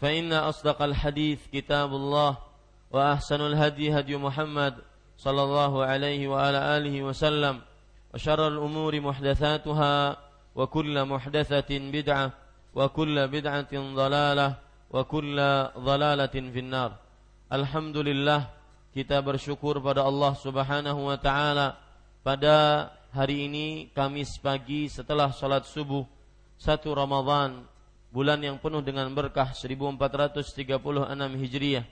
فإن أصدق الحديث كتاب الله وأحسن الهدي هدي محمد صلى الله عليه وعلى آله وسلم وشر الأمور محدثاتها وكل محدثة بدعة وكل بدعة ضلالة وكل ضلالة في النار. الحمد لله kita bersyukur pada Allah Subhanahu wa taala. Pada hari ini Kamis pagi setelah salat subuh satu Ramadan bulan yang penuh dengan berkah 1436 Hijriah.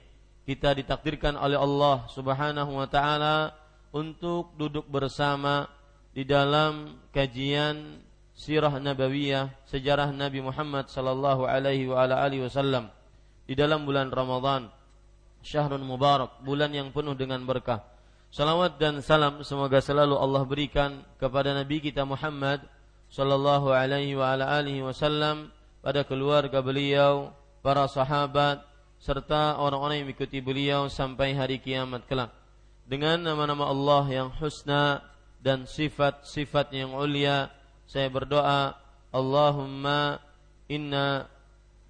Kita ditakdirkan oleh Allah Subhanahu wa taala untuk duduk bersama di dalam kajian sirah nabawiyah sejarah Nabi Muhammad sallallahu alaihi wa ala alihi wasallam di dalam bulan Ramadan syahrun mubarak bulan yang penuh dengan berkah. Salawat dan salam semoga selalu Allah berikan kepada nabi kita Muhammad sallallahu alaihi wa ala alihi wasallam pada keluarga beliau, para sahabat, serta orang-orang yang mengikuti beliau sampai hari kiamat kelak. Dengan nama-nama Allah yang husna dan sifat-sifat yang ulia, saya berdoa, Allahumma inna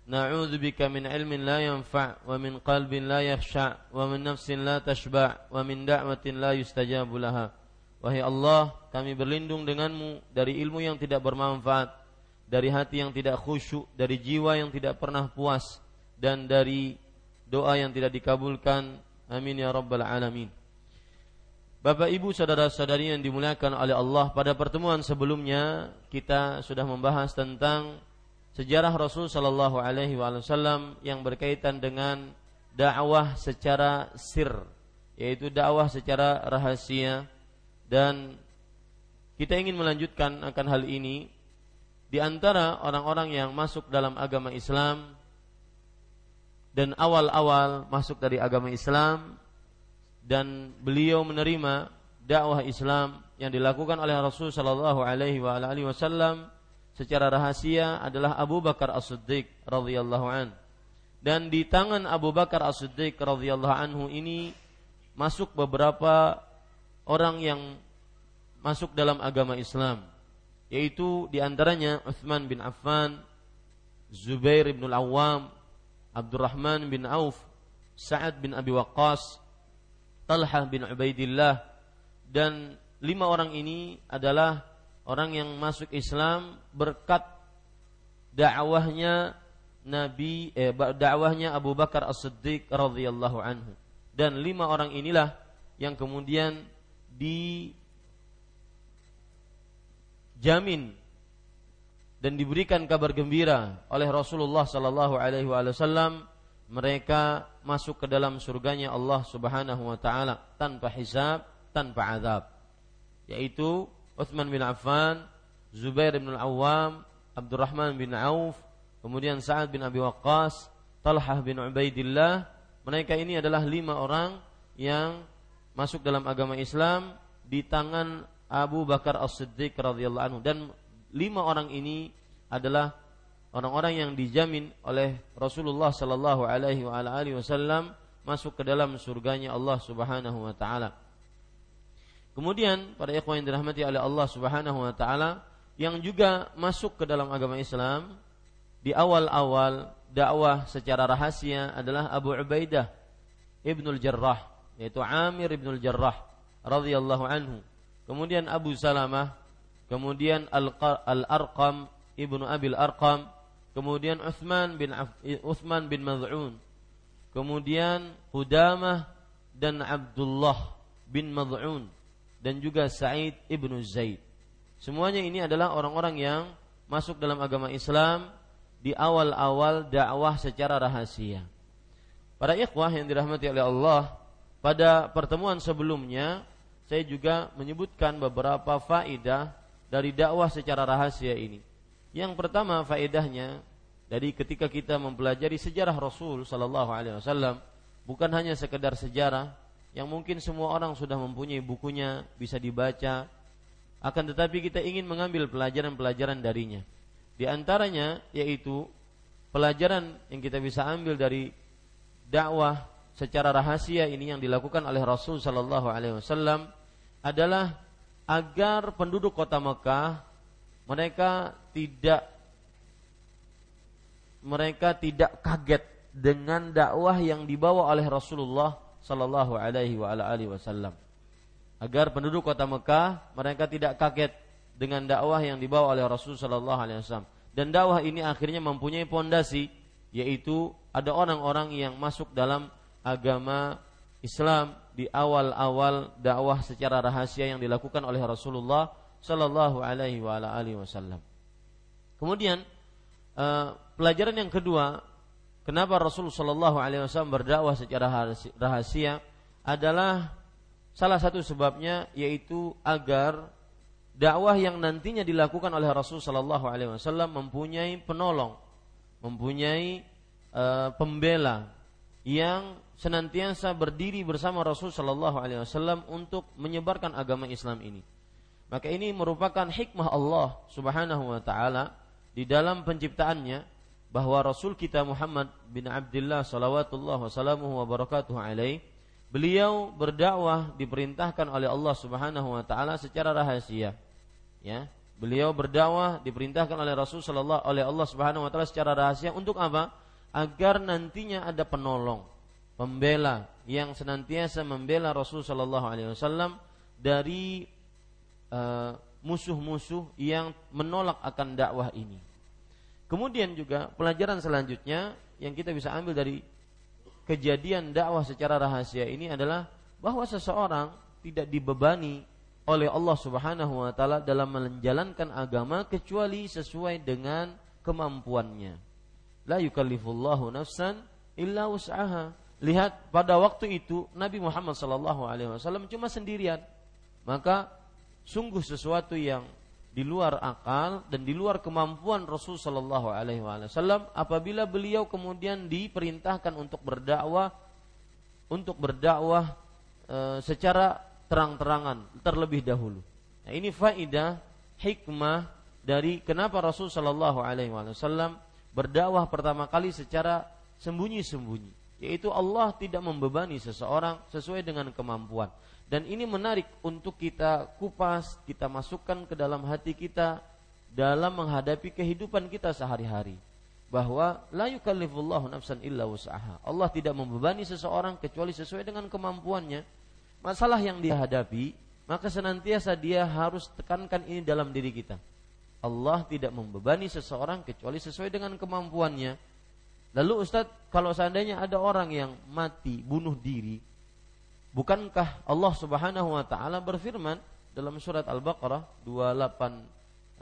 na'udzubika min ilmin la yanfa' wa min qalbin la yakhsha' wa min nafsin la tashba' wa min da'watin la yustajabu laha. Wahai Allah, kami berlindung denganmu dari ilmu yang tidak bermanfaat dari hati yang tidak khusyuk, dari jiwa yang tidak pernah puas dan dari doa yang tidak dikabulkan. Amin ya rabbal alamin. Bapak Ibu saudara-saudari yang dimuliakan oleh Allah, pada pertemuan sebelumnya kita sudah membahas tentang sejarah Rasul sallallahu alaihi wasallam yang berkaitan dengan dakwah secara sir, yaitu dakwah secara rahasia dan kita ingin melanjutkan akan hal ini di antara orang-orang yang masuk dalam agama Islam dan awal-awal masuk dari agama Islam dan beliau menerima dakwah Islam yang dilakukan oleh Rasul Shallallahu Alaihi Wasallam secara rahasia adalah Abu Bakar As-Siddiq radhiyallahu an. Dan di tangan Abu Bakar As-Siddiq radhiyallahu anhu ini masuk beberapa orang yang masuk dalam agama Islam yaitu di antaranya Uthman bin Affan, Zubair bin Al-Awwam, Abdurrahman bin Auf, Sa'ad bin Abi Waqqas, Talha bin Ubaidillah dan lima orang ini adalah orang yang masuk Islam berkat dakwahnya Nabi eh, dakwahnya Abu Bakar As-Siddiq radhiyallahu anhu. Dan lima orang inilah yang kemudian di dijamin dan diberikan kabar gembira oleh Rasulullah sallallahu alaihi wasallam mereka masuk ke dalam surganya Allah Subhanahu wa taala tanpa hisab, tanpa azab. Yaitu Uthman bin Affan, Zubair bin Al-Awwam, Abdurrahman bin Auf, kemudian Sa'ad bin Abi Waqqas, Talhah bin Ubaidillah. Mereka ini adalah lima orang yang masuk dalam agama Islam di tangan Abu Bakar As-Siddiq radhiyallahu anhu dan lima orang ini adalah orang-orang yang dijamin oleh Rasulullah sallallahu alaihi wasallam masuk ke dalam surganya Allah Subhanahu wa taala. Kemudian pada ikhwan yang dirahmati oleh Allah Subhanahu wa taala yang juga masuk ke dalam agama Islam di awal-awal dakwah secara rahasia adalah Abu Ubaidah Ibnul Jarrah yaitu Amir Ibnul Jarrah radhiyallahu anhu. Kemudian Abu Salamah, kemudian Al-Arqam Ibnu Abil Arqam, kemudian Uthman bin Uthman bin Mad'un, kemudian Hudamah dan Abdullah bin Mad'un dan juga Sa'id ibnu Zaid. Semuanya ini adalah orang-orang yang masuk dalam agama Islam di awal-awal dakwah secara rahasia. Para ikhwah yang dirahmati oleh Allah, pada pertemuan sebelumnya saya juga menyebutkan beberapa faidah dari dakwah secara rahasia ini. Yang pertama faedahnya dari ketika kita mempelajari sejarah Rasul sallallahu alaihi wasallam bukan hanya sekedar sejarah yang mungkin semua orang sudah mempunyai bukunya, bisa dibaca. Akan tetapi kita ingin mengambil pelajaran-pelajaran darinya. Di antaranya yaitu pelajaran yang kita bisa ambil dari dakwah secara rahasia ini yang dilakukan oleh Rasul sallallahu alaihi wasallam adalah agar penduduk kota Mekah mereka tidak mereka tidak kaget dengan dakwah yang dibawa oleh Rasulullah sallallahu alaihi wasallam. Agar penduduk kota Mekah mereka tidak kaget dengan dakwah yang dibawa oleh Rasul sallallahu alaihi wasallam. Dan dakwah ini akhirnya mempunyai pondasi yaitu ada orang-orang yang masuk dalam agama Islam di awal-awal dakwah secara rahasia yang dilakukan oleh Rasulullah sallallahu alaihi wasallam. Kemudian uh, pelajaran yang kedua Kenapa Rasul Shallallahu Alaihi Wasallam berdakwah secara rahasia adalah salah satu sebabnya yaitu agar dakwah yang nantinya dilakukan oleh Rasul Shallallahu Alaihi Wasallam mempunyai penolong, mempunyai uh, pembela yang senantiasa berdiri bersama Rasul Shallallahu Alaihi Wasallam untuk menyebarkan agama Islam ini. Maka ini merupakan hikmah Allah Subhanahu Wa Taala di dalam penciptaannya bahwa Rasul kita Muhammad bin Abdullah salawatullah wasallamuhu wa barakatuh alaih beliau berdakwah diperintahkan oleh Allah Subhanahu wa taala secara rahasia. Ya beliau berdakwah diperintahkan oleh Rasul sallallahu oleh Allah Subhanahu wa taala secara rahasia untuk apa? Agar nantinya ada penolong pembela yang senantiasa membela Rasul sallallahu alaihi wasallam dari uh, musuh-musuh yang menolak akan dakwah ini Kemudian juga pelajaran selanjutnya yang kita bisa ambil dari kejadian dakwah secara rahasia ini adalah bahwa seseorang tidak dibebani oleh Allah Subhanahu wa taala dalam menjalankan agama kecuali sesuai dengan kemampuannya. La yukallifullahu nafsan illa wus'aha. Lihat pada waktu itu Nabi Muhammad sallallahu alaihi wasallam cuma sendirian. Maka sungguh sesuatu yang di luar akal dan di luar kemampuan Rasul Shallallahu Alaihi Wasallam apabila beliau kemudian diperintahkan untuk berdakwah untuk berdakwah e, secara terang-terangan terlebih dahulu. Nah, ini faidah hikmah dari kenapa Rasul Shallallahu Alaihi Wasallam berdakwah pertama kali secara sembunyi-sembunyi, yaitu Allah tidak membebani seseorang sesuai dengan kemampuan. Dan ini menarik untuk kita kupas, kita masukkan ke dalam hati kita dalam menghadapi kehidupan kita sehari-hari. Bahwa la yukallifullahu nafsan illa wus'aha. Allah tidak membebani seseorang kecuali sesuai dengan kemampuannya. Masalah yang dihadapi, maka senantiasa dia harus tekankan ini dalam diri kita. Allah tidak membebani seseorang kecuali sesuai dengan kemampuannya. Lalu Ustadz, kalau seandainya ada orang yang mati, bunuh diri, Bukankah Allah Subhanahu wa taala berfirman dalam surat Al-Baqarah 285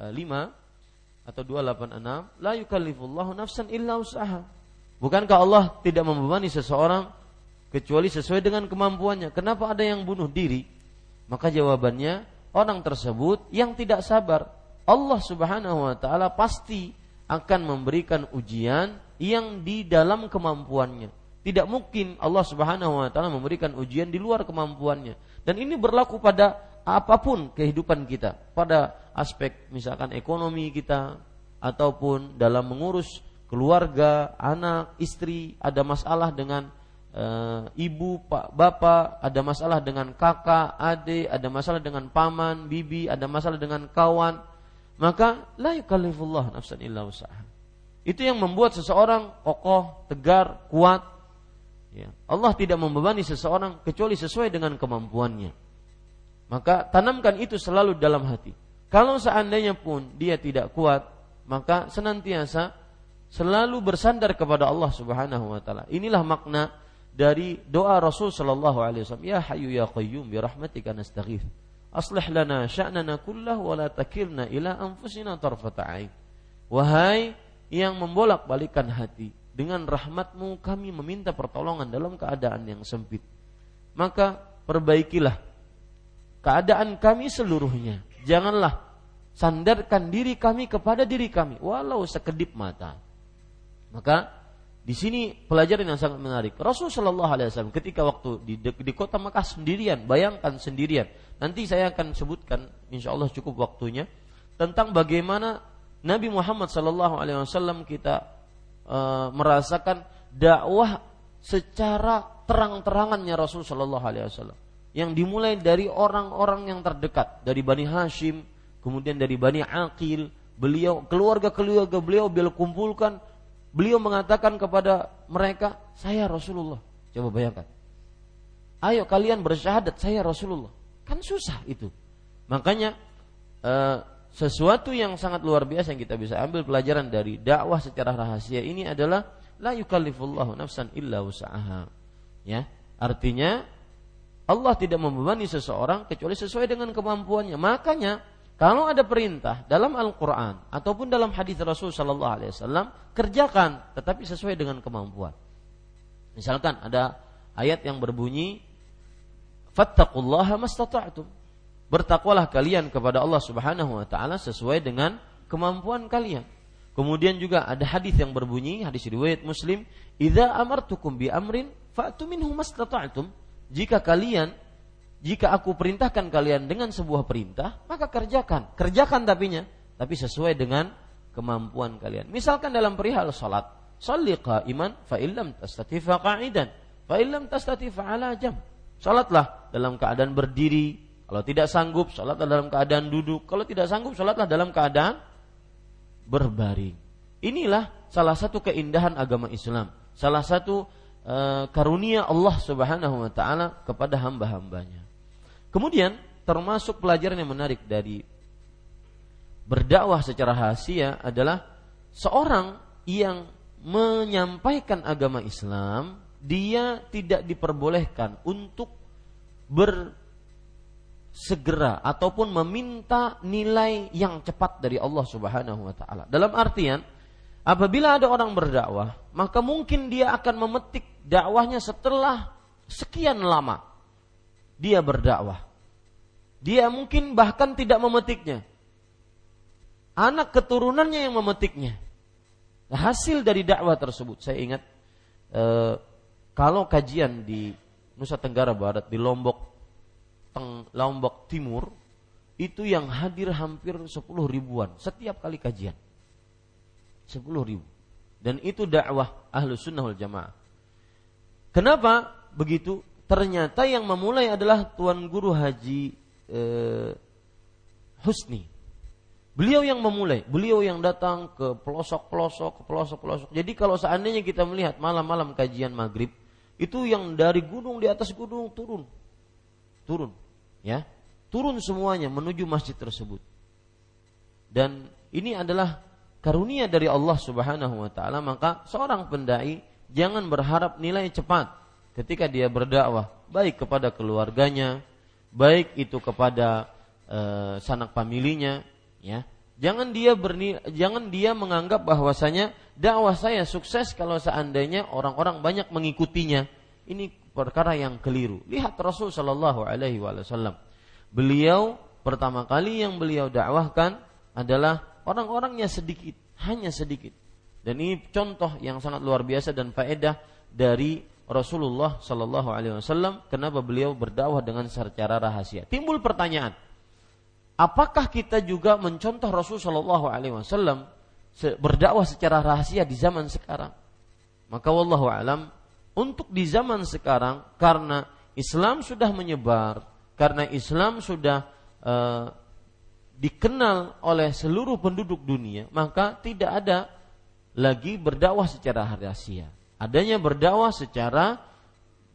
atau 286, la yukallifullahu nafsan illa usaha. Bukankah Allah tidak membebani seseorang kecuali sesuai dengan kemampuannya? Kenapa ada yang bunuh diri? Maka jawabannya orang tersebut yang tidak sabar. Allah Subhanahu wa taala pasti akan memberikan ujian yang di dalam kemampuannya tidak mungkin Allah Subhanahu wa taala memberikan ujian di luar kemampuannya. Dan ini berlaku pada apa pun kehidupan kita, pada aspek misalkan ekonomi kita ataupun dalam mengurus keluarga, anak, istri, ada masalah dengan e, ibu, pak, bapak, ada masalah dengan kakak, adik, ada masalah dengan paman, bibi, ada masalah dengan kawan, maka la yukallifullah nafsan illa usaha. Itu yang membuat seseorang kokoh, tegar, kuat. Ya. Allah tidak membebani seseorang kecuali sesuai dengan kemampuannya. Maka tanamkan itu selalu dalam hati. Kalau seandainya pun dia tidak kuat, maka senantiasa selalu bersandar kepada Allah Subhanahu wa taala. Inilah makna dari doa Rasul sallallahu alaihi wasallam, "Ya Hayyu ya Qayyum bi rahmatika nastaghith." Aslih lana sya'nana kullah wa la takilna ila anfusina tarfata ain. Wahai yang membolak-balikan hati, dengan rahmatmu kami meminta pertolongan dalam keadaan yang sempit. Maka perbaikilah keadaan kami seluruhnya. Janganlah sandarkan diri kami kepada diri kami walau sekedip mata. Maka di sini pelajaran yang sangat menarik. Rasulullah Shallallahu Alaihi Wasallam ketika waktu di, di kota Mekah sendirian, bayangkan sendirian, Nanti saya akan sebutkan, insya Allah cukup waktunya tentang bagaimana Nabi Muhammad Sallallahu Alaihi Wasallam kita e, merasakan dakwah secara terang-terangannya Rasul Sallallahu Alaihi Wasallam yang dimulai dari orang-orang yang terdekat dari Bani Hashim, kemudian dari Bani Aqil, beliau keluarga-keluarga beliau beliau kumpulkan, beliau mengatakan kepada mereka, saya Rasulullah. Coba bayangkan. Ayo kalian bersyahadat saya Rasulullah. Kan susah itu. Makanya e, sesuatu yang sangat luar biasa yang kita bisa ambil pelajaran dari dakwah secara rahasia ini adalah la yukallifullahu nafsan illa usaha. Ya, artinya Allah tidak membebani seseorang kecuali sesuai dengan kemampuannya. Makanya kalau ada perintah dalam Al-Qur'an ataupun dalam hadis Rasul sallallahu alaihi wasallam, kerjakan tetapi sesuai dengan kemampuan. Misalkan ada ayat yang berbunyi fattaqullaha mastata'tum. Bertakwalah kalian kepada Allah Subhanahu wa taala sesuai dengan kemampuan kalian. Kemudian juga ada hadis yang berbunyi, hadis riwayat Muslim, "Idza amartukum bi amrin fa'tu minhu mastata'tum." Jika kalian jika aku perintahkan kalian dengan sebuah perintah, maka kerjakan. Kerjakan tapinya, tapi sesuai dengan kemampuan kalian. Misalkan dalam perihal salat, shalli qa'iman fa illam tastati fa qa'idan, fa illam tastati fa ala jam. Salatlah dalam keadaan berdiri. Kalau tidak sanggup, salatlah dalam keadaan duduk. Kalau tidak sanggup, salatlah dalam keadaan berbaring. Inilah salah satu keindahan agama Islam. Salah satu uh, karunia Allah Subhanahu wa taala kepada hamba-hambanya. Kemudian termasuk pelajaran yang menarik dari berdakwah secara rahasia adalah seorang yang menyampaikan agama Islam dia tidak diperbolehkan untuk bersegera ataupun meminta nilai yang cepat dari Allah Subhanahu wa taala. Dalam artian apabila ada orang berdakwah, maka mungkin dia akan memetik dakwahnya setelah sekian lama dia berdakwah. Dia mungkin bahkan tidak memetiknya. Anak keturunannya yang memetiknya. Hasil dari dakwah tersebut, saya ingat eh, kalau kajian di Nusa Tenggara Barat di Lombok Teng, Lombok Timur itu yang hadir hampir 10 ribuan setiap kali kajian. 10 ribu. Dan itu dakwah ahlu sunnah wal jamaah. Kenapa begitu? Ternyata yang memulai adalah tuan guru haji eh, Husni. Beliau yang memulai, beliau yang datang ke pelosok-pelosok, ke pelosok-pelosok. Jadi kalau seandainya kita melihat malam-malam kajian maghrib, itu yang dari gunung di atas gunung turun turun ya. Turun semuanya menuju masjid tersebut. Dan ini adalah karunia dari Allah Subhanahu wa taala. Maka seorang pendai jangan berharap nilai cepat ketika dia berdakwah. Baik kepada keluarganya baik itu kepada uh, sanak familinya ya. Jangan dia berni jangan dia menganggap bahwasanya dakwah saya sukses kalau seandainya orang-orang banyak mengikutinya. Ini perkara yang keliru. Lihat Rasul Shallallahu Alaihi Wasallam. Beliau pertama kali yang beliau dakwahkan adalah orang-orangnya sedikit, hanya sedikit. Dan ini contoh yang sangat luar biasa dan faedah dari Rasulullah Shallallahu Alaihi Wasallam. Kenapa beliau berdakwah dengan secara rahasia? Timbul pertanyaan, apakah kita juga mencontoh Rasul Shallallahu Alaihi Wasallam berdakwah secara rahasia di zaman sekarang. Maka wallahu alam untuk di zaman sekarang karena Islam sudah menyebar, karena Islam sudah uh, dikenal oleh seluruh penduduk dunia, maka tidak ada lagi berdakwah secara rahasia. Adanya berdakwah secara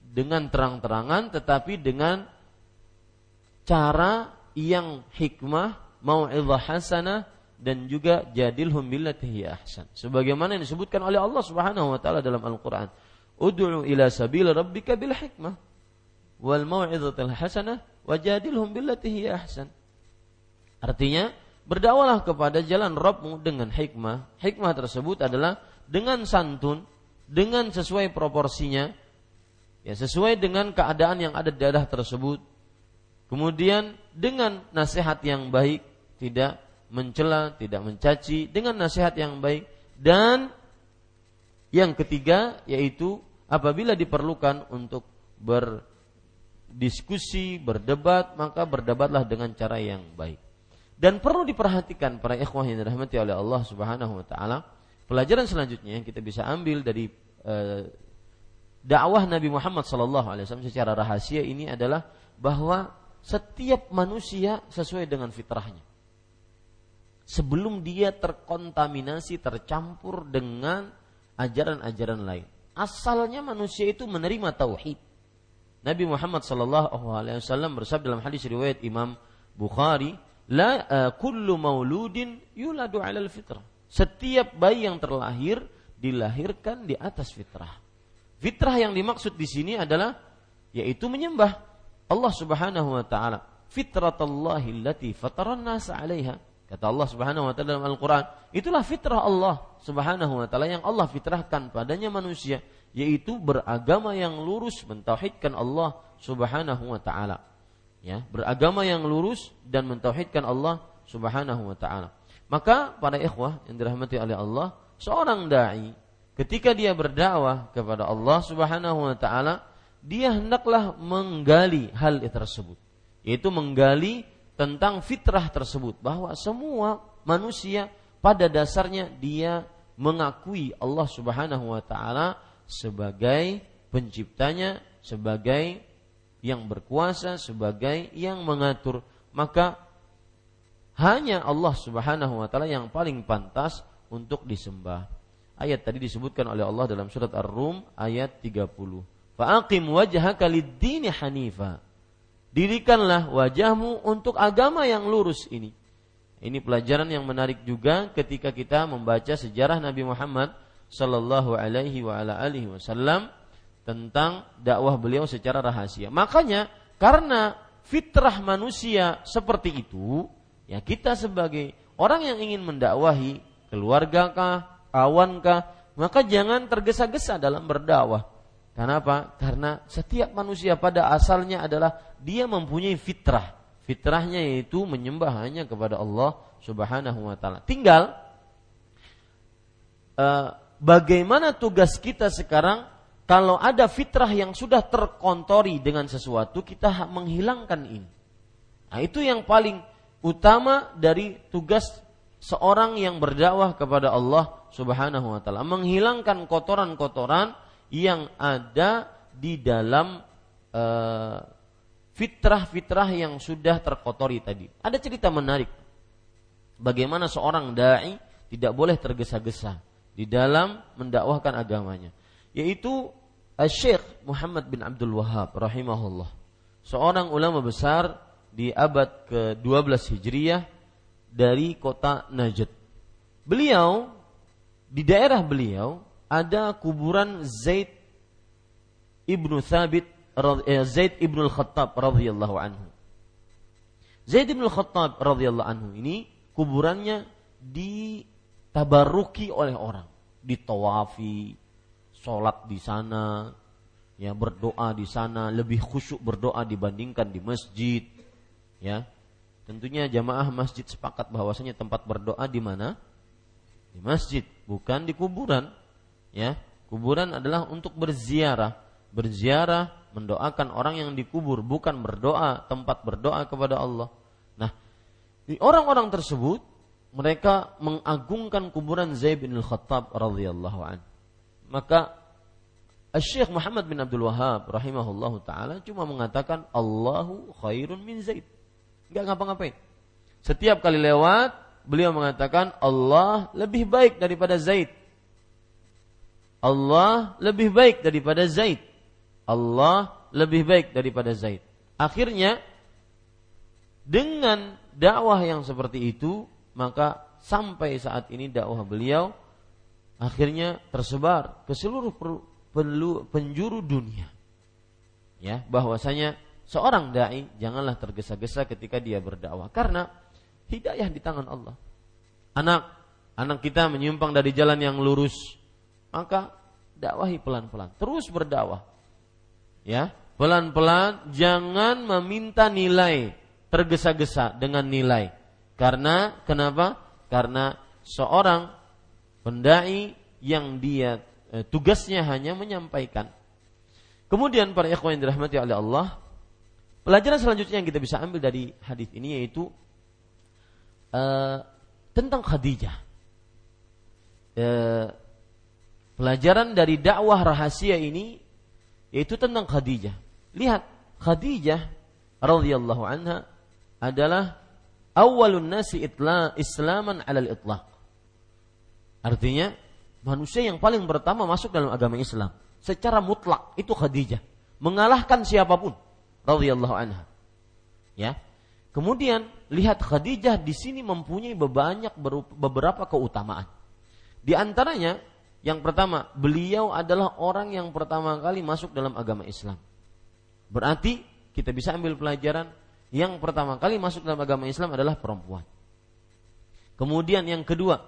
dengan terang-terangan tetapi dengan cara yang hikmah, mau'izah hasanah dan juga jadilhum billati ahsan. Sebagaimana yang disebutkan oleh Allah Subhanahu wa taala dalam Al-Qur'an. Ud'u ila sabil rabbika bil hikmah wal mau'izatil hasanah wajadilhum billati ahsan. Artinya, berdakwalah kepada jalan Rabbmu dengan hikmah. Hikmah tersebut adalah dengan santun, dengan sesuai proporsinya, ya sesuai dengan keadaan yang ada di daerah tersebut. Kemudian dengan nasihat yang baik, tidak mencela, tidak mencaci, dengan nasihat yang baik dan yang ketiga yaitu apabila diperlukan untuk berdiskusi, berdebat, maka berdebatlah dengan cara yang baik. Dan perlu diperhatikan para ikhwah yang dirahmati oleh Allah Subhanahu wa taala, pelajaran selanjutnya yang kita bisa ambil dari eh, dakwah Nabi Muhammad sallallahu alaihi wasallam secara rahasia ini adalah bahwa setiap manusia sesuai dengan fitrahnya. Sebelum dia terkontaminasi, tercampur dengan ajaran-ajaran lain. Asalnya manusia itu menerima tauhid. Nabi Muhammad sallallahu alaihi bersabda dalam hadis riwayat Imam Bukhari, "La uh, kullu mauludin yuladu 'alal fitrah." Setiap bayi yang terlahir dilahirkan di atas fitrah. Fitrah yang dimaksud di sini adalah yaitu menyembah Allah Subhanahu wa taala. Fitratallahi allati fataran 'alaiha. Kata Allah Subhanahu wa taala dalam Al-Qur'an, itulah fitrah Allah Subhanahu wa taala yang Allah fitrahkan padanya manusia, yaitu beragama yang lurus mentauhidkan Allah Subhanahu wa taala. Ya, beragama yang lurus dan mentauhidkan Allah Subhanahu wa taala. Maka para ikhwah yang dirahmati oleh Allah, seorang dai ketika dia berdakwah kepada Allah Subhanahu wa taala, dia hendaklah menggali hal tersebut yaitu menggali tentang fitrah tersebut bahwa semua manusia pada dasarnya dia mengakui Allah Subhanahu wa taala sebagai penciptanya, sebagai yang berkuasa, sebagai yang mengatur. Maka hanya Allah Subhanahu wa taala yang paling pantas untuk disembah. Ayat tadi disebutkan oleh Allah dalam surat Ar-Rum ayat 30. Fa'aqim wajhaka lid-dini hanifa. Dirikanlah wajahmu untuk agama yang lurus ini. Ini pelajaran yang menarik juga ketika kita membaca sejarah Nabi Muhammad sallallahu alaihi wa ala alihi wasallam tentang dakwah beliau secara rahasia. Makanya karena fitrah manusia seperti itu, ya kita sebagai orang yang ingin mendakwahi keluarga kah, kawan kah, maka jangan tergesa-gesa dalam berdakwah Kenapa? Karena setiap manusia pada asalnya adalah dia mempunyai fitrah. Fitrahnya yaitu menyembah hanya kepada Allah Subhanahu wa taala. Tinggal uh, bagaimana tugas kita sekarang kalau ada fitrah yang sudah terkontori dengan sesuatu, kita menghilangkan ini. Nah, itu yang paling utama dari tugas seorang yang berdakwah kepada Allah Subhanahu wa taala, menghilangkan kotoran-kotoran yang ada di dalam uh, fitrah-fitrah yang sudah terkotori tadi. Ada cerita menarik. Bagaimana seorang dai tidak boleh tergesa-gesa di dalam mendakwahkan agamanya. Yaitu Syekh Muhammad bin Abdul Wahab rahimahullah. Seorang ulama besar di abad ke-12 Hijriah dari kota Najd. Beliau di daerah beliau ada kuburan Zaid ibnu Thabit eh, Zaid ibnu Khattab radhiyallahu anhu. Zaid ibnu Khattab radhiyallahu anhu ini kuburannya ditabaruki oleh orang, ditawafi, sholat di sana, ya berdoa di sana, lebih khusyuk berdoa dibandingkan di masjid, ya. Tentunya jamaah masjid sepakat bahwasanya tempat berdoa di mana? Di masjid, bukan di kuburan ya kuburan adalah untuk berziarah berziarah mendoakan orang yang dikubur bukan berdoa tempat berdoa kepada Allah nah di orang-orang tersebut mereka mengagungkan kuburan Zaid bin Al-Khattab radhiyallahu an maka Syekh Muhammad bin Abdul Wahab rahimahullah taala cuma mengatakan Allahu khairun min Zaid. Enggak ngapa-ngapain. Setiap kali lewat beliau mengatakan Allah lebih baik daripada Zaid. Allah lebih baik daripada Zaid. Allah lebih baik daripada Zaid. Akhirnya dengan dakwah yang seperti itu maka sampai saat ini dakwah beliau akhirnya tersebar ke seluruh penjuru dunia. Ya, bahwasanya seorang dai janganlah tergesa-gesa ketika dia berdakwah karena hidayah di tangan Allah. Anak anak kita menyimpang dari jalan yang lurus, maka dakwahi pelan-pelan, terus berdakwah. Ya, pelan-pelan jangan meminta nilai tergesa-gesa dengan nilai. Karena kenapa? Karena seorang pendai yang dia eh, tugasnya hanya menyampaikan. Kemudian para ikhwan yang dirahmati oleh Allah, pelajaran selanjutnya yang kita bisa ambil dari hadis ini yaitu uh, tentang Khadijah. Uh, pelajaran dari dakwah rahasia ini yaitu tentang Khadijah. Lihat, Khadijah radhiyallahu anha adalah awalun nasi itla islaman alal itlaq. Artinya manusia yang paling pertama masuk dalam agama Islam secara mutlak itu Khadijah, mengalahkan siapa pun radhiyallahu anha. Ya. Kemudian lihat Khadijah di sini mempunyai banyak beberapa keutamaan. Di antaranya yang pertama, beliau adalah orang yang pertama kali masuk dalam agama Islam. Berarti kita bisa ambil pelajaran yang pertama kali masuk dalam agama Islam adalah perempuan. Kemudian yang kedua,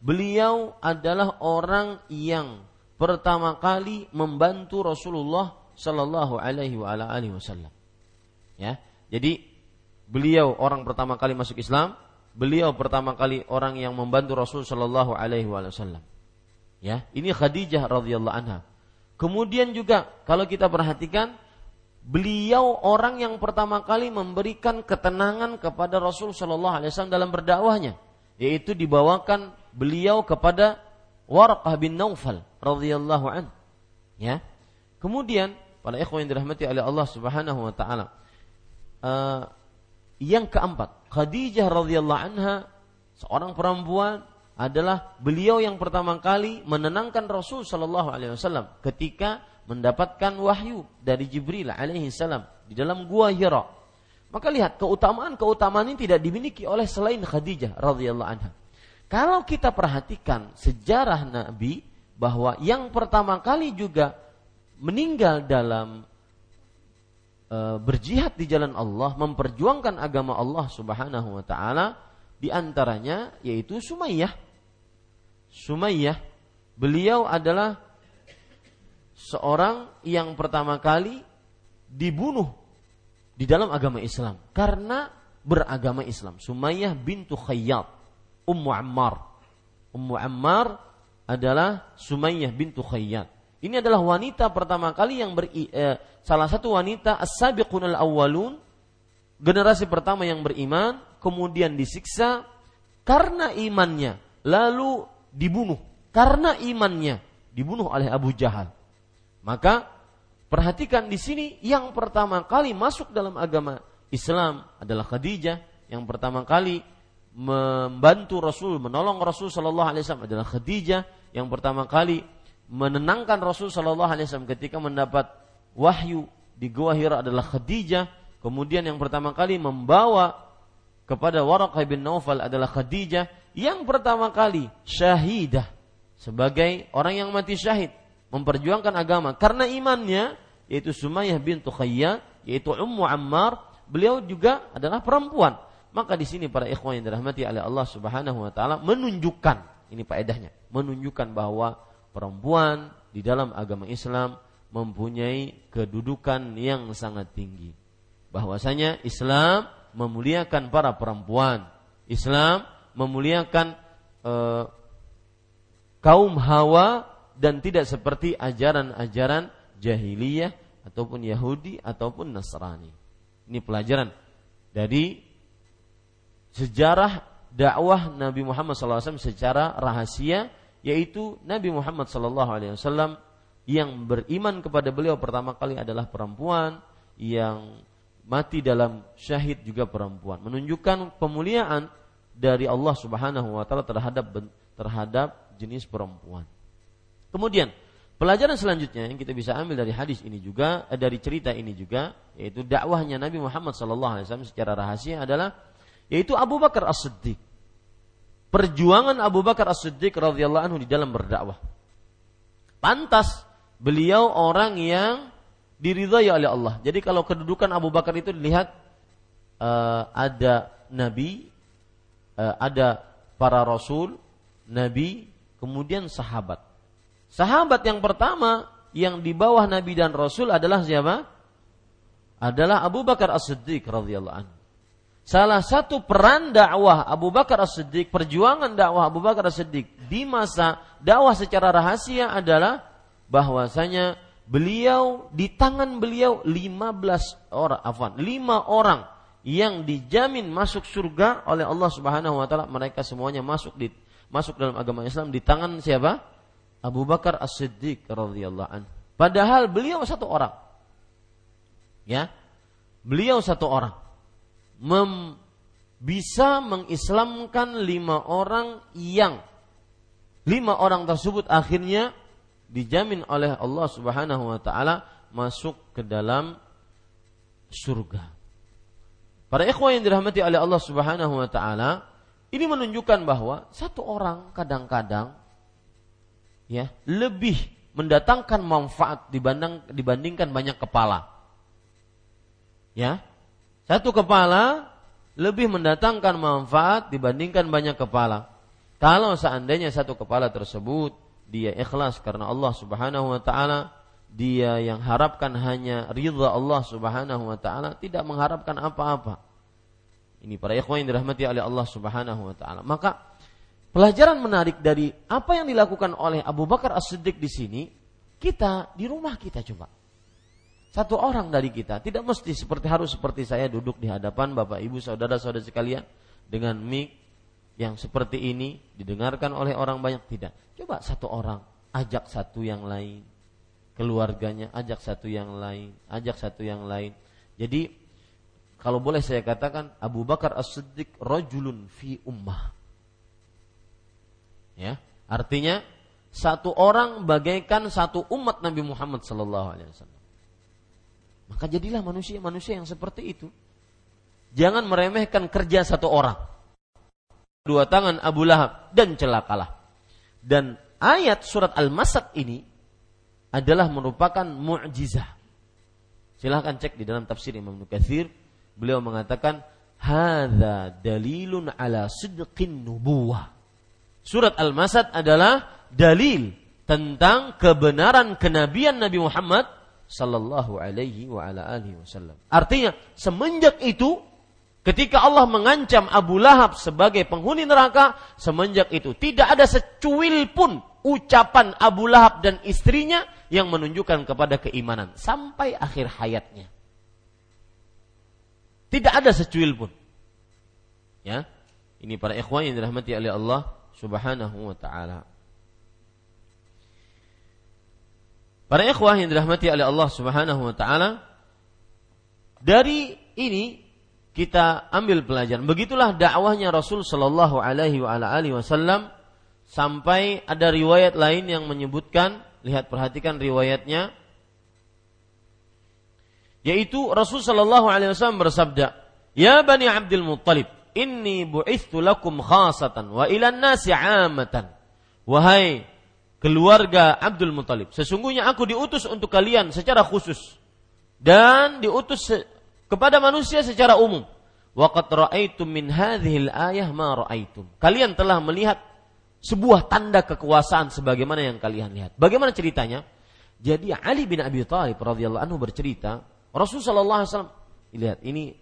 beliau adalah orang yang pertama kali membantu Rasulullah Shallallahu Alaihi Wasallam. Ya, jadi beliau orang pertama kali masuk Islam, beliau pertama kali orang yang membantu Rasul Shallallahu Alaihi Wasallam. Ya, ini Khadijah radhiyallahu anha. Kemudian juga kalau kita perhatikan beliau orang yang pertama kali memberikan ketenangan kepada Rasul Shallallahu Alaihi Wasallam dalam berdakwahnya, yaitu dibawakan beliau kepada Warqah bin Naufal radhiyallahu an. Ya. Kemudian para ikhwan yang dirahmati oleh Allah Subhanahu wa taala. Uh, yang keempat, Khadijah radhiyallahu anha seorang perempuan adalah beliau yang pertama kali menenangkan Rasul sallallahu alaihi wasallam ketika mendapatkan wahyu dari Jibril alaihi salam di dalam gua Hira. Maka lihat keutamaan-keutamaan ini tidak dimiliki oleh selain Khadijah radhiyallahu anha. Kalau kita perhatikan sejarah Nabi bahwa yang pertama kali juga meninggal dalam e, berjihad di jalan Allah, memperjuangkan agama Allah Subhanahu wa taala di antaranya yaitu Sumayyah. Sumayyah beliau adalah seorang yang pertama kali dibunuh di dalam agama Islam karena beragama Islam. Sumayyah bintu Khayyat Ummu Ammar. Ummu Ammar adalah Sumayyah bintu Khayyat. Ini adalah wanita pertama kali yang ber, eh, salah satu wanita as-sabiqun al-awwalun generasi pertama yang beriman kemudian disiksa karena imannya lalu dibunuh karena imannya dibunuh oleh Abu Jahal. Maka perhatikan di sini yang pertama kali masuk dalam agama Islam adalah Khadijah yang pertama kali membantu Rasul, menolong Rasul Shallallahu Alaihi Wasallam adalah Khadijah yang pertama kali menenangkan Rasul Shallallahu Alaihi Wasallam ketika mendapat wahyu di Gua Hira adalah Khadijah. Kemudian yang pertama kali membawa kepada Waraqah bin Naufal adalah Khadijah. Yang pertama kali syahidah sebagai orang yang mati syahid memperjuangkan agama karena imannya yaitu Sumayyah bintu Khayyat yaitu Ummu Ammar beliau juga adalah perempuan maka di sini para ikhwan yang dirahmati oleh Allah Subhanahu wa taala menunjukkan ini faedahnya, menunjukkan bahwa perempuan di dalam agama Islam mempunyai kedudukan yang sangat tinggi. Bahwasanya Islam memuliakan para perempuan. Islam memuliakan eh, kaum Hawa dan tidak seperti ajaran-ajaran jahiliyah ataupun Yahudi ataupun Nasrani. Ini pelajaran dari sejarah dakwah Nabi Muhammad SAW secara rahasia yaitu Nabi Muhammad SAW yang beriman kepada beliau pertama kali adalah perempuan, yang mati dalam syahid juga perempuan. Menunjukkan pemuliaan dari Allah Subhanahu wa taala terhadap terhadap jenis perempuan. Kemudian pelajaran selanjutnya yang kita bisa ambil dari hadis ini juga eh, dari cerita ini juga yaitu dakwahnya Nabi Muhammad SAW secara rahasia adalah yaitu Abu Bakar As-Siddiq. Perjuangan Abu Bakar As-Siddiq radhiyallahu anhu di dalam berdakwah. Pantas beliau orang yang diridhai oleh Allah. Jadi kalau kedudukan Abu Bakar itu dilihat uh, ada nabi, ada para rasul, nabi, kemudian sahabat. Sahabat yang pertama yang di bawah nabi dan rasul adalah siapa? Adalah Abu Bakar As-Siddiq radhiyallahu anhu. Salah satu peran dakwah Abu Bakar As-Siddiq, perjuangan dakwah Abu Bakar As-Siddiq di masa dakwah secara rahasia adalah bahwasanya beliau di tangan beliau 15 orang afwan 5 orang yang dijamin masuk surga oleh Allah Subhanahu wa taala mereka semuanya masuk di masuk dalam agama Islam di tangan siapa? Abu Bakar As-Siddiq radhiyallahu anhu. Padahal beliau satu orang. Ya. Beliau satu orang. Mem, bisa mengislamkan lima orang yang lima orang tersebut akhirnya dijamin oleh Allah Subhanahu wa taala masuk ke dalam surga. Para ikhwah yang dirahmati oleh Allah Subhanahu wa taala, ini menunjukkan bahwa satu orang kadang-kadang ya lebih mendatangkan manfaat dibanding, dibandingkan banyak kepala. Ya. Satu kepala lebih mendatangkan manfaat dibandingkan banyak kepala. Kalau seandainya satu kepala tersebut dia ikhlas karena Allah Subhanahu wa taala, dia yang harapkan hanya ridha Allah Subhanahu wa taala, tidak mengharapkan apa-apa. Ini para ikhwan yang dirahmati oleh Allah Subhanahu wa taala. Maka pelajaran menarik dari apa yang dilakukan oleh Abu Bakar As-Siddiq di sini, kita di rumah kita coba. Satu orang dari kita tidak mesti seperti harus seperti saya duduk di hadapan Bapak Ibu saudara-saudara sekalian dengan mic yang seperti ini didengarkan oleh orang banyak tidak. Coba satu orang ajak satu yang lain, keluarganya ajak satu yang lain, ajak satu yang lain. Jadi kalau boleh saya katakan Abu Bakar As-Siddiq rajulun fi ummah. Ya, artinya satu orang bagaikan satu umat Nabi Muhammad sallallahu alaihi wasallam. Maka jadilah manusia-manusia yang seperti itu. Jangan meremehkan kerja satu orang dua tangan Abu Lahab dan celakalah. Dan ayat surat Al-Masad ini adalah merupakan mu'jizah. Silahkan cek di dalam tafsir Imam Nukathir. Beliau mengatakan, Hada dalilun ala sidqin nubuwah. Surat Al-Masad adalah dalil tentang kebenaran kenabian Nabi Muhammad sallallahu alaihi wa ala alihi wasallam. Artinya semenjak itu Ketika Allah mengancam Abu Lahab sebagai penghuni neraka, semenjak itu tidak ada secuil pun ucapan Abu Lahab dan istrinya yang menunjukkan kepada keimanan sampai akhir hayatnya. Tidak ada secuil pun. Ya. Ini para ikhwan yang dirahmati oleh Allah Subhanahu wa taala. Para ikhwah yang dirahmati oleh Allah Subhanahu wa taala, dari ini kita ambil pelajaran. Begitulah dakwahnya Rasul Shallallahu Alaihi Wasallam sampai ada riwayat lain yang menyebutkan, lihat perhatikan riwayatnya, yaitu Rasul Shallallahu Alaihi Wasallam bersabda, Ya bani Abdul Muttalib, inni bu'ithu lakum khasatan wa ilan nasi amatan. Wahai keluarga Abdul Muttalib, sesungguhnya aku diutus untuk kalian secara khusus dan diutus kepada manusia secara umum. Waqad ra'aitum min hadhil ayah ma ra'aitum. Kalian telah melihat sebuah tanda kekuasaan sebagaimana yang kalian lihat. Bagaimana ceritanya? Jadi Ali bin Abi Thalib radhiyallahu anhu bercerita, Rasulullah sallallahu alaihi wasallam lihat ini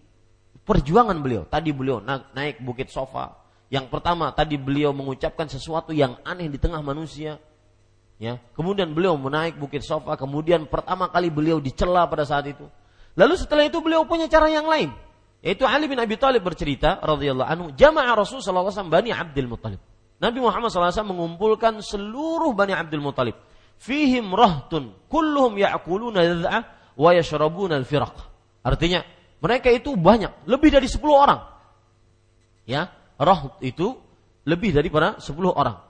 perjuangan beliau. Tadi beliau naik bukit sofa. Yang pertama tadi beliau mengucapkan sesuatu yang aneh di tengah manusia. Ya, kemudian beliau menaik bukit sofa, kemudian pertama kali beliau dicela pada saat itu. Lalu setelah itu beliau punya cara yang lain. Yaitu Ali bin Abi Thalib bercerita radhiyallahu anhu, jama'a Rasul sallallahu alaihi wasallam Bani Abdul Muthalib. Nabi Muhammad SAW mengumpulkan seluruh Bani Abdul Muthalib. fihim rahtun kulluhum ya'kuluna dza'ah wa yashrabuna al-firaq. Artinya mereka itu banyak, lebih dari 10 orang. Ya, raht itu lebih daripada 10 orang.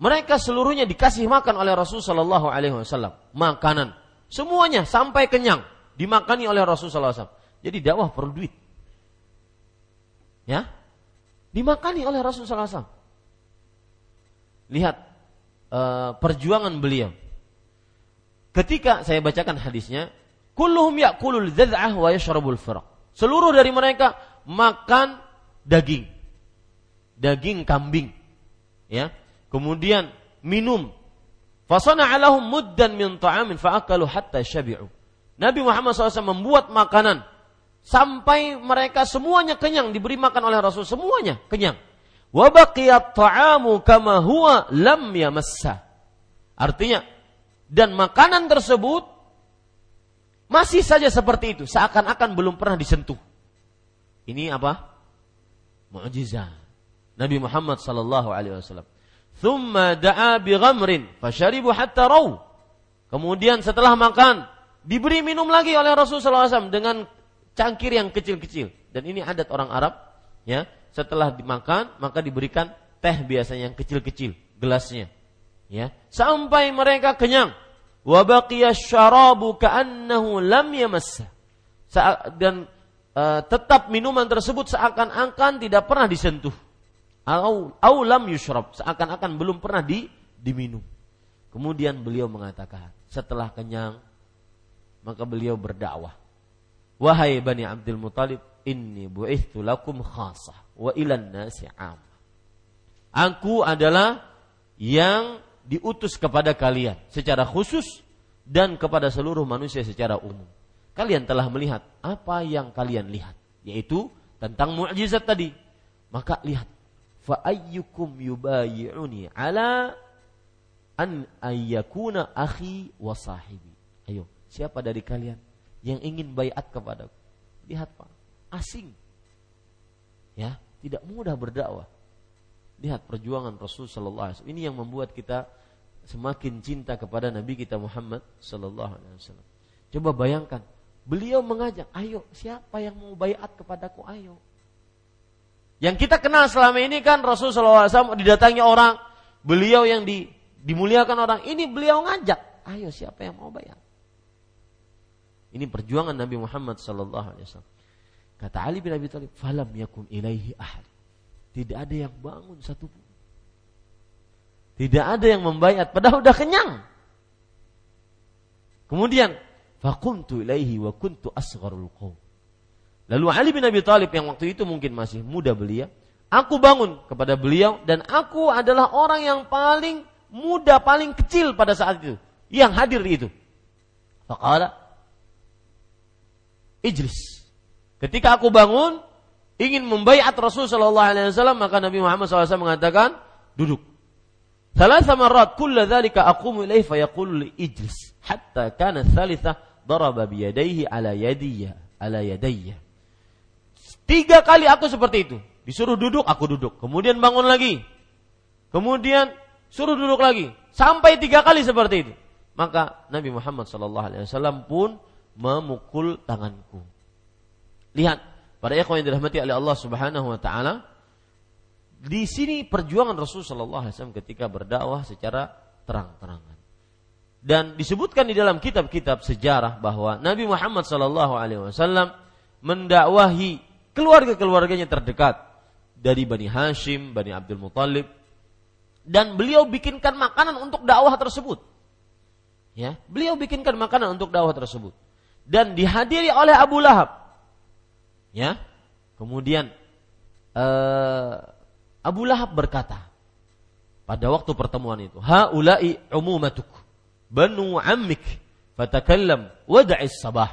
Mereka seluruhnya dikasih makan oleh Rasul sallallahu alaihi wasallam, makanan. Semuanya sampai kenyang dimakani oleh Rasul sallallahu alaihi wasallam. Jadi dakwah perlu duit. Ya. Dimakani oleh Rasul sallallahu alaihi wasallam. Lihat uh, perjuangan beliau. Ketika saya bacakan hadisnya, kulluhum ya'kulul dzad'ah wa yashrabul firaq. Seluruh dari mereka makan daging. Daging kambing. Ya. Kemudian minum. Fasana alahum muddan min ta'amin fa'akalu hatta syabi'u. Nabi Muhammad SAW membuat makanan sampai mereka semuanya kenyang diberi makan oleh Rasul semuanya kenyang. Wa baqiyat ta'amu kama huwa lam yamassa. Artinya dan makanan tersebut masih saja seperti itu, seakan-akan belum pernah disentuh. Ini apa? Mukjizat. Nabi Muhammad sallallahu alaihi wasallam. Thumma da'a bi ghamrin fasharibu hatta raw. Kemudian setelah makan diberi minum lagi oleh Rasulullah SAW dengan cangkir yang kecil-kecil. Dan ini adat orang Arab, ya setelah dimakan maka diberikan teh biasanya yang kecil-kecil gelasnya. Ya. Sampai mereka kenyang. Wa baqiya syarabu ka'annahu lam yamassa. Dan uh, tetap minuman tersebut seakan-akan tidak pernah disentuh. Au au lam yushrab. Seakan-akan belum pernah di diminum. Kemudian beliau mengatakan setelah kenyang maka beliau berdakwah. Wahai bani Abdul Muthalib inni bu'ithu lakum khasah wa ilan nasi am. Aku adalah yang diutus kepada kalian secara khusus dan kepada seluruh manusia secara umum. Kalian telah melihat apa yang kalian lihat, yaitu tentang mukjizat tadi. Maka lihat, fa ayyukum yubayyi'uni ala an ayyakuna akhi wa sahibi. Ayo, siapa dari kalian yang ingin bayat kepadaku? Lihat Pak, asing. Ya, tidak mudah berdakwah. Lihat perjuangan Rasul sallallahu alaihi wasallam. Ini yang membuat kita semakin cinta kepada Nabi kita Muhammad sallallahu alaihi wasallam. Coba bayangkan, beliau mengajak, "Ayo, siapa yang mau bayat kepadaku? Ayo." Yang kita kenal selama ini kan Rasul sallallahu alaihi wasallam didatangi orang, beliau yang di, dimuliakan orang, ini beliau ngajak, "Ayo, siapa yang mau bayat?" Ini perjuangan Nabi Muhammad sallallahu alaihi wasallam. Kata Ali bin Abi Thalib, "Falam yakun ilaihi ahad." Tidak ada yang bangun satu pun. Tidak ada yang membayat padahal udah kenyang. Kemudian, "Faqumtu ilaihi wa kuntu asgharul qaum." Lalu Ali bin Abi Thalib yang waktu itu mungkin masih muda belia, aku bangun kepada beliau dan aku adalah orang yang paling muda, paling kecil pada saat itu yang hadir di itu. Faqala Ijlis Ketika aku bangun ingin membaiat Rasul sallallahu alaihi wasallam maka Nabi Muhammad SAW mengatakan duduk. Salah sama rat kulla dzalika aqumu ilaihi li ijlis hatta kana tsalitsah daraba bi yadayhi ala yadiyya ala yadayya. Tiga kali aku seperti itu. Disuruh duduk, aku duduk. Kemudian bangun lagi. Kemudian suruh duduk lagi. Sampai tiga kali seperti itu. Maka Nabi Muhammad SAW pun memukul tanganku. Lihat, para ikhwan yang dirahmati oleh Allah Subhanahu wa taala, di sini perjuangan Rasul sallallahu alaihi wasallam ketika berdakwah secara terang-terangan. Dan disebutkan di dalam kitab-kitab sejarah bahwa Nabi Muhammad sallallahu alaihi wasallam mendakwahi keluarga-keluarganya terdekat dari Bani Hashim, Bani Abdul Muthalib dan beliau bikinkan makanan untuk dakwah tersebut. Ya, beliau bikinkan makanan untuk dakwah tersebut dan dihadiri oleh Abu Lahab Ya. Kemudian uh, Abu Lahab berkata pada waktu pertemuan itu, "Haula'i umumatuk, banu ammik, fatakallam wada'is sabah.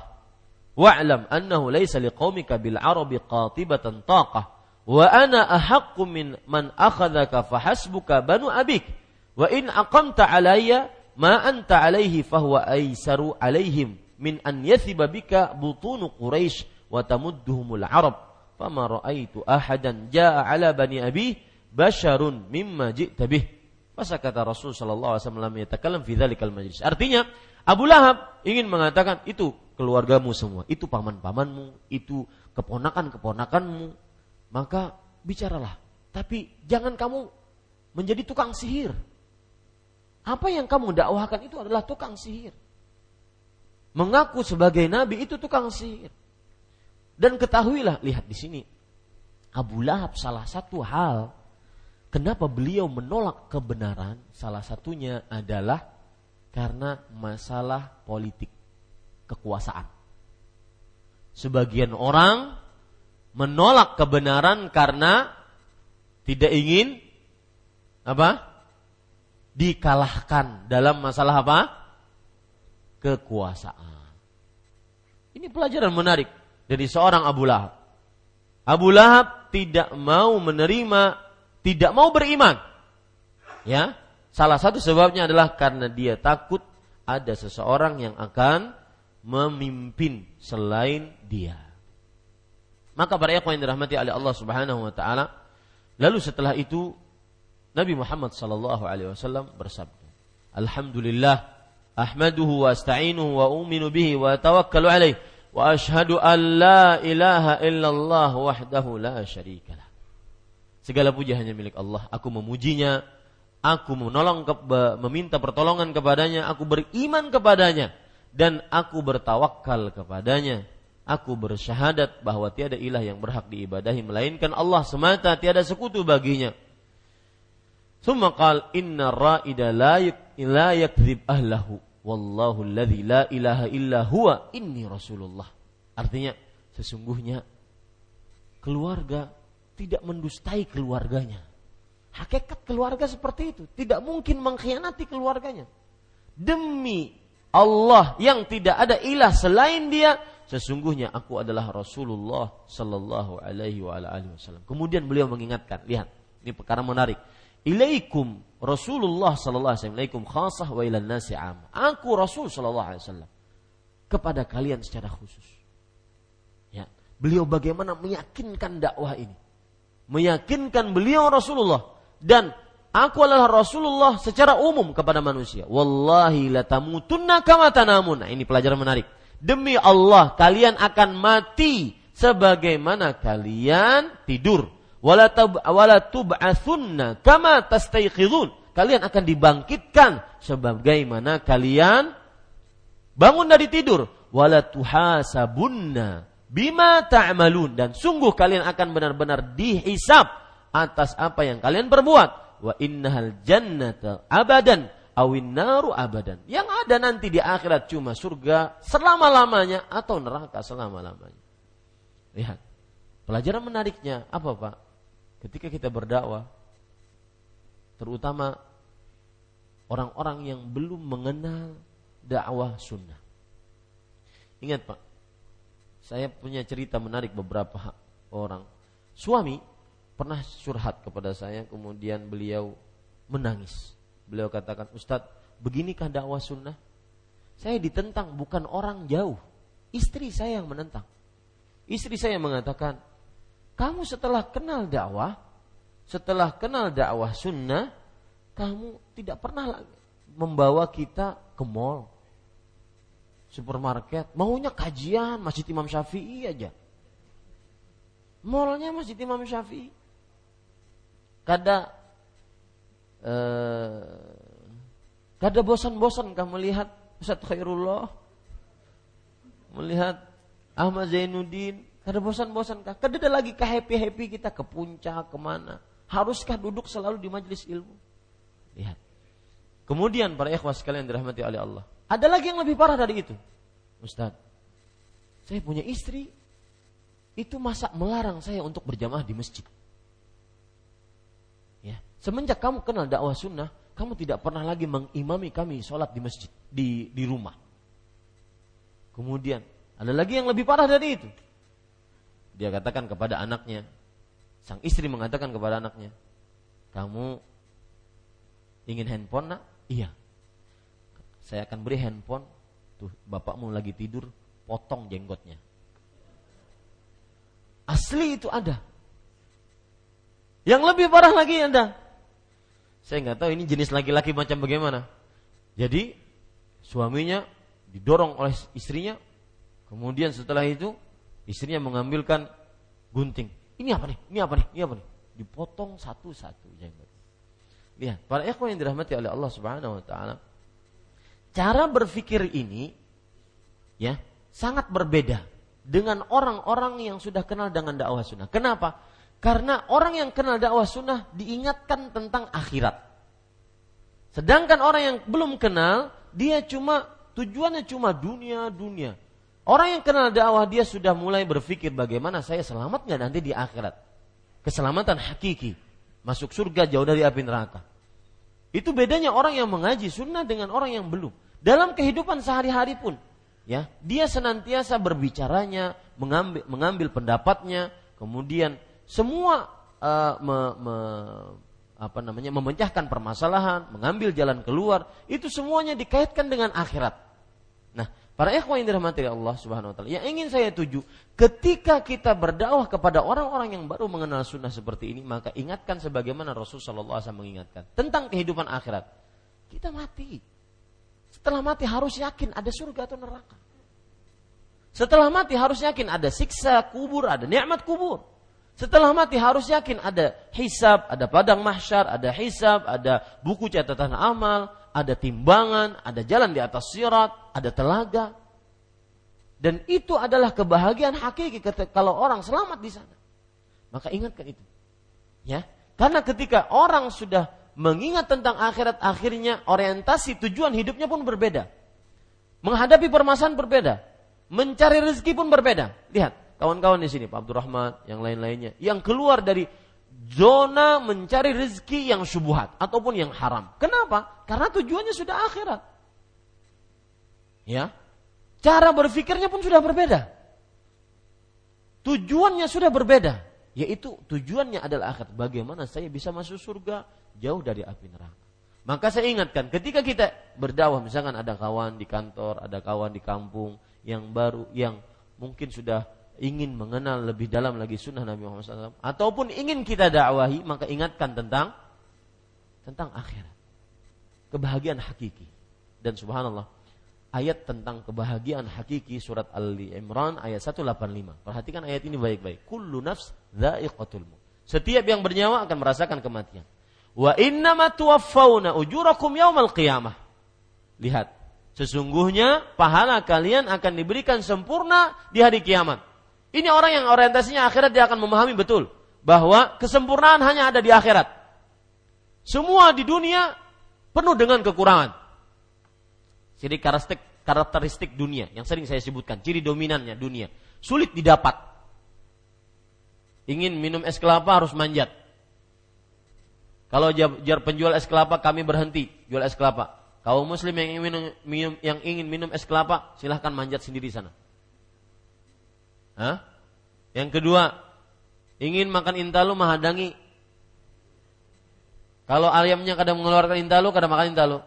Wa'lam annahu laysa liqaumika bil arabi qatibatan taqah, wa ana ahaqqu min man akhadhaka fahasbuka banu abik, wa in aqamta alayya ma anta alayhi fahuwa aisaru alaihim min an yathiba wa tamudduhumul arab fama ra'aitu ahadan jaa ala bani abi basharun mimma ji'ta bih Masa kata Rasul sallallahu alaihi wasallam yatakalam fi dzalikal majlis. Artinya Abu Lahab ingin mengatakan itu keluargamu semua, itu paman-pamanmu, itu keponakan-keponakanmu. Maka bicaralah. Tapi jangan kamu menjadi tukang sihir. Apa yang kamu dakwahkan itu adalah tukang sihir. Mengaku sebagai nabi itu tukang sihir. Dan ketahuilah, lihat di sini. Abu Lahab salah satu hal Kenapa beliau menolak kebenaran? Salah satunya adalah karena masalah politik kekuasaan. Sebagian orang menolak kebenaran karena tidak ingin apa? dikalahkan dalam masalah apa? kekuasaan. Ini pelajaran menarik dari seorang Abu Lahab. Abu Lahab tidak mau menerima tidak mau beriman. Ya, salah satu sebabnya adalah karena dia takut ada seseorang yang akan memimpin selain dia. Maka para ikhwan yang dirahmati oleh Allah Subhanahu wa taala, lalu setelah itu Nabi Muhammad sallallahu alaihi wasallam bersabda, "Alhamdulillah, ahmaduhu wa asta'inuhu wa uminu bihi wa tawakkalu alaihi wa ashhadu an la ilaha illallah wahdahu la syarikalah." Segala puji hanya milik Allah. Aku memujinya, aku menolong ke, meminta pertolongan kepadanya, aku beriman kepadanya dan aku bertawakal kepadanya. Aku bersyahadat bahwa tiada ilah yang berhak diibadahi melainkan Allah semata, tiada sekutu baginya. Summa qal inna ra'ida la yakdzib ahlahu wallahu la ilaha illa huwa inni rasulullah. Artinya sesungguhnya keluarga tidak mendustai keluarganya. Hakikat keluarga seperti itu, tidak mungkin mengkhianati keluarganya. Demi Allah yang tidak ada ilah selain Dia, sesungguhnya aku adalah Rasulullah sallallahu alaihi wasallam. Kemudian beliau mengingatkan, lihat, ini perkara menarik. Ilaikum Rasulullah sallallahu alaihi wasallam, khasah wa ilan nasi am. Aku Rasul sallallahu alaihi wasallam kepada kalian secara khusus. Ya, beliau bagaimana meyakinkan dakwah ini meyakinkan beliau Rasulullah dan aku adalah Rasulullah secara umum kepada manusia. Wallahi la tamutunna kama tanamun. Nah, ini pelajaran menarik. Demi Allah kalian akan mati sebagaimana kalian tidur. Wala kama tastayqidun. Kalian akan dibangkitkan sebagaimana kalian bangun dari tidur. Wala tuhasabunna bima ta'malun. Dan sungguh kalian akan benar-benar dihisap atas apa yang kalian perbuat. Wa innahal jannata abadan awin naru abadan. Yang ada nanti di akhirat cuma surga selama-lamanya atau neraka selama-lamanya. Lihat pelajaran menariknya apa Pak ketika kita berdakwah terutama orang-orang yang belum mengenal dakwah sunnah ingat Pak saya punya cerita menarik beberapa orang. Suami pernah curhat kepada saya, kemudian beliau menangis. Beliau katakan, Ustadz, beginikah dakwah sunnah? Saya ditentang bukan orang jauh, istri saya yang menentang. Istri saya mengatakan, kamu setelah kenal dakwah, setelah kenal dakwah sunnah, kamu tidak pernah lagi membawa kita ke mall, supermarket, maunya kajian Masjid Imam Syafi'i aja. Mallnya Masjid Imam Syafi'i. Kada eh, kada bosan-bosan kah melihat Ustaz Khairullah melihat Ahmad Zainuddin kada bosan-bosan kah kada ada lagi ke happy-happy kita ke puncak ke mana haruskah duduk selalu di majelis ilmu lihat kemudian para ikhwas sekalian dirahmati oleh Allah ada lagi yang lebih parah dari itu. Ustaz, saya punya istri, itu masa melarang saya untuk berjamaah di masjid. Ya, semenjak kamu kenal dakwah sunnah, kamu tidak pernah lagi mengimami kami sholat di masjid, di, di rumah. Kemudian, ada lagi yang lebih parah dari itu. Dia katakan kepada anaknya, sang istri mengatakan kepada anaknya, kamu ingin handphone nak? Iya. Saya akan beri handphone. Tuh bapakmu lagi tidur potong jenggotnya. Asli itu ada. Yang lebih parah lagi ada. Saya nggak tahu ini jenis laki-laki macam bagaimana. Jadi suaminya didorong oleh istrinya, kemudian setelah itu istrinya mengambilkan gunting. Ini apa nih? Ini apa nih? Ini apa nih? Dipotong satu-satu jenggot. Lihat, para ikhwan yang dirahmati oleh Allah Subhanahu wa taala. Cara berpikir ini ya, sangat berbeda dengan orang-orang yang sudah kenal dengan dakwah sunnah. Kenapa? Karena orang yang kenal dakwah sunnah diingatkan tentang akhirat. Sedangkan orang yang belum kenal, dia cuma tujuannya cuma dunia, dunia. Orang yang kenal dakwah dia sudah mulai berpikir bagaimana saya selamat nggak nanti di akhirat. Keselamatan hakiki, masuk surga jauh dari api neraka. Itu bedanya orang yang mengaji sunnah dengan orang yang belum. Dalam kehidupan sehari-hari pun, ya dia senantiasa berbicaranya, mengambil, mengambil pendapatnya, kemudian semua uh, me, me, apa namanya memecahkan permasalahan, mengambil jalan keluar, itu semuanya dikaitkan dengan akhirat. Nah, para ikhwan yang dirahmati Allah Subhanahu wa taala, yang ingin saya tuju, ketika kita berdakwah kepada orang-orang yang baru mengenal sunnah seperti ini, maka ingatkan sebagaimana Rasul sallallahu alaihi wasallam mengingatkan tentang kehidupan akhirat. Kita mati. Setelah mati harus yakin ada surga atau neraka. Setelah mati harus yakin ada siksa kubur, ada nikmat kubur. Setelah mati harus yakin ada hisab, ada padang mahsyar, ada hisab, ada buku catatan amal, ada timbangan, ada jalan di atas sirat, ada telaga. Dan itu adalah kebahagiaan hakiki kalau orang selamat di sana. Maka ingatkan itu. Ya. Karena ketika orang sudah mengingat tentang akhirat akhirnya orientasi tujuan hidupnya pun berbeda. Menghadapi permasalahan berbeda. Mencari rezeki pun berbeda. Lihat, kawan-kawan di sini, Pak Abdurrahman, yang lain-lainnya, yang keluar dari zona mencari rezeki yang syubhat ataupun yang haram. Kenapa? Karena tujuannya sudah akhirat. Ya. Cara berpikirnya pun sudah berbeda. Tujuannya sudah berbeda, yaitu tujuannya adalah akhirat. Bagaimana saya bisa masuk surga jauh dari api neraka. Maka saya ingatkan ketika kita berdakwah misalkan ada kawan di kantor, ada kawan di kampung yang baru yang mungkin sudah ingin mengenal lebih dalam lagi sunnah Nabi Muhammad SAW ataupun ingin kita dakwahi maka ingatkan tentang tentang akhirat. Kebahagiaan hakiki. Dan subhanallah ayat tentang kebahagiaan hakiki surat Ali Imran ayat 185 perhatikan ayat ini baik-baik. Kullu nafs dha'iqatul setiap yang bernyawa akan merasakan kematian. Wa innama ujurakum yaumal qiyamah. Lihat sesungguhnya pahala kalian akan diberikan sempurna di hari kiamat ini orang yang orientasinya akhirat dia akan memahami betul bahwa kesempurnaan hanya ada di akhirat. Semua di dunia penuh dengan kekurangan. Jadi karakteristik karakteristik dunia yang sering saya sebutkan, ciri dominannya dunia, sulit didapat. Ingin minum es kelapa harus manjat. Kalau jar penjual es kelapa kami berhenti jual es kelapa. Kaum muslim yang ingin minum, yang ingin minum es kelapa silahkan manjat sendiri sana. Hah? Yang kedua, ingin makan intalu menghadangi. Kalau ayamnya kadang mengeluarkan intalu, kadang makan intalu.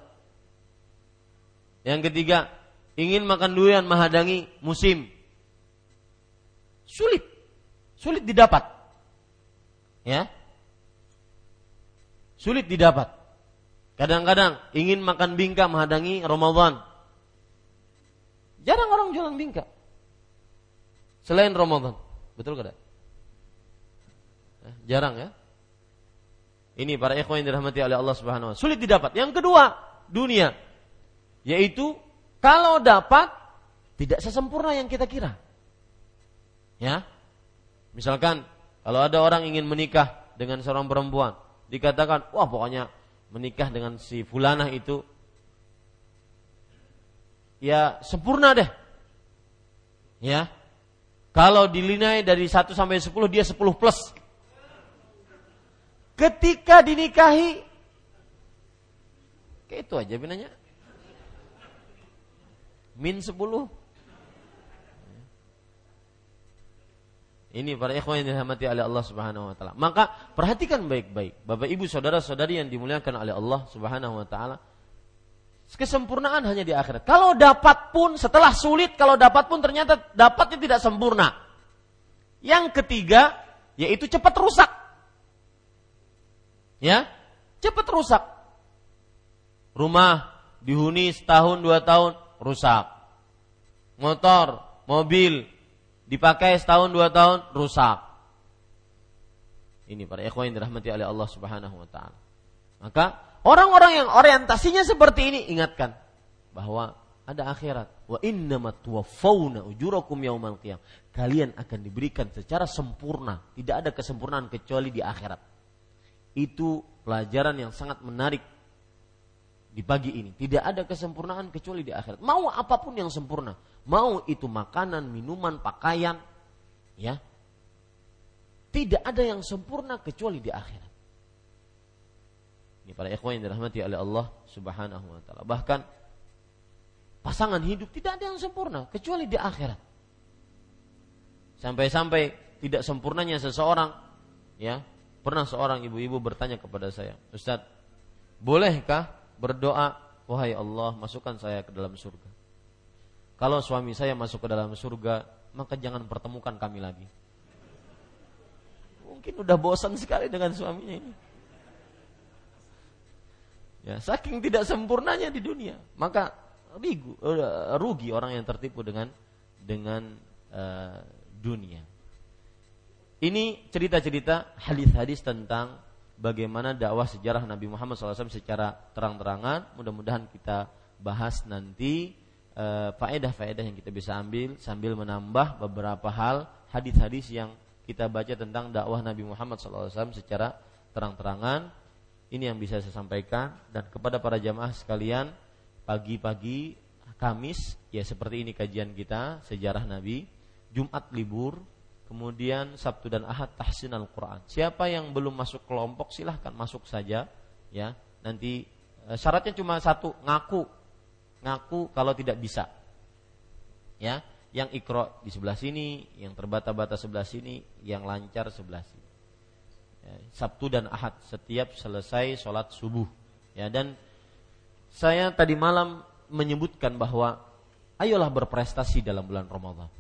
Yang ketiga, ingin makan durian menghadangi musim. Sulit. Sulit didapat. Ya. Sulit didapat. Kadang-kadang ingin makan bingka menghadangi Ramadan. Jarang orang jualan bingka selain Ramadan. Betul tidak? Eh, jarang ya. Ini para ikhwan yang dirahmati oleh Allah Subhanahu wa Sulit didapat. Yang kedua, dunia. Yaitu kalau dapat tidak sesempurna yang kita kira. Ya. Misalkan kalau ada orang ingin menikah dengan seorang perempuan, dikatakan, "Wah, pokoknya menikah dengan si fulanah itu ya sempurna deh." Ya, kalau dilinai dari 1 sampai 10 dia 10 plus. Ketika dinikahi kayak itu aja binanya. Min 10. Ini para ikhwan yang dirahmati oleh Allah Subhanahu wa taala. Maka perhatikan baik-baik, Bapak Ibu saudara-saudari yang dimuliakan oleh Allah Subhanahu wa taala. Kesempurnaan hanya di akhirat. Kalau dapat pun setelah sulit, kalau dapat pun ternyata dapatnya tidak sempurna. Yang ketiga, yaitu cepat rusak. Ya, cepat rusak. Rumah dihuni setahun dua tahun rusak. Motor, mobil dipakai setahun dua tahun rusak. Ini para ikhwan yang dirahmati oleh Allah Subhanahu wa taala. Maka orang-orang yang orientasinya seperti ini ingatkan bahwa ada akhirat. Wa tuwaffawna ujurakum yaumal qiyam. Kalian akan diberikan secara sempurna, tidak ada kesempurnaan kecuali di akhirat. Itu pelajaran yang sangat menarik di pagi ini. Tidak ada kesempurnaan kecuali di akhirat. Mau apa pun yang sempurna, mau itu makanan, minuman, pakaian, ya. Tidak ada yang sempurna kecuali di akhirat. Ini para ikhwan yang dirahmati oleh Allah Subhanahu wa taala. Bahkan pasangan hidup tidak ada yang sempurna kecuali di akhirat. Sampai-sampai tidak sempurnanya seseorang ya. Pernah seorang ibu-ibu bertanya kepada saya, "Ustaz, bolehkah berdoa, wahai Allah, masukkan saya ke dalam surga?" Kalau suami saya masuk ke dalam surga, maka jangan pertemukan kami lagi. Mungkin udah bosan sekali dengan suaminya ini. Ya, saking tidak sempurnanya di dunia, maka rigu, uh, rugi orang yang tertipu dengan dengan uh, dunia. Ini cerita-cerita hadis-hadis tentang bagaimana dakwah sejarah Nabi Muhammad SAW secara terang-terangan. Mudah-mudahan kita bahas nanti uh, faedah-faedah yang kita bisa ambil sambil menambah beberapa hal hadis-hadis yang kita baca tentang dakwah Nabi Muhammad SAW secara terang-terangan. Ini yang bisa saya sampaikan. Dan kepada para jamaah sekalian pagi-pagi Kamis ya seperti ini kajian kita sejarah Nabi Jumat libur kemudian Sabtu dan Ahad tahsin Al-Quran. Siapa yang belum masuk kelompok silahkan masuk saja ya. Nanti e, syaratnya cuma satu ngaku. Ngaku kalau tidak bisa ya. Yang ikro di sebelah sini yang terbata-bata sebelah sini yang lancar sebelah sini ya, Sabtu dan Ahad setiap selesai sholat subuh ya dan saya tadi malam menyebutkan bahwa ayolah berprestasi dalam bulan Ramadan.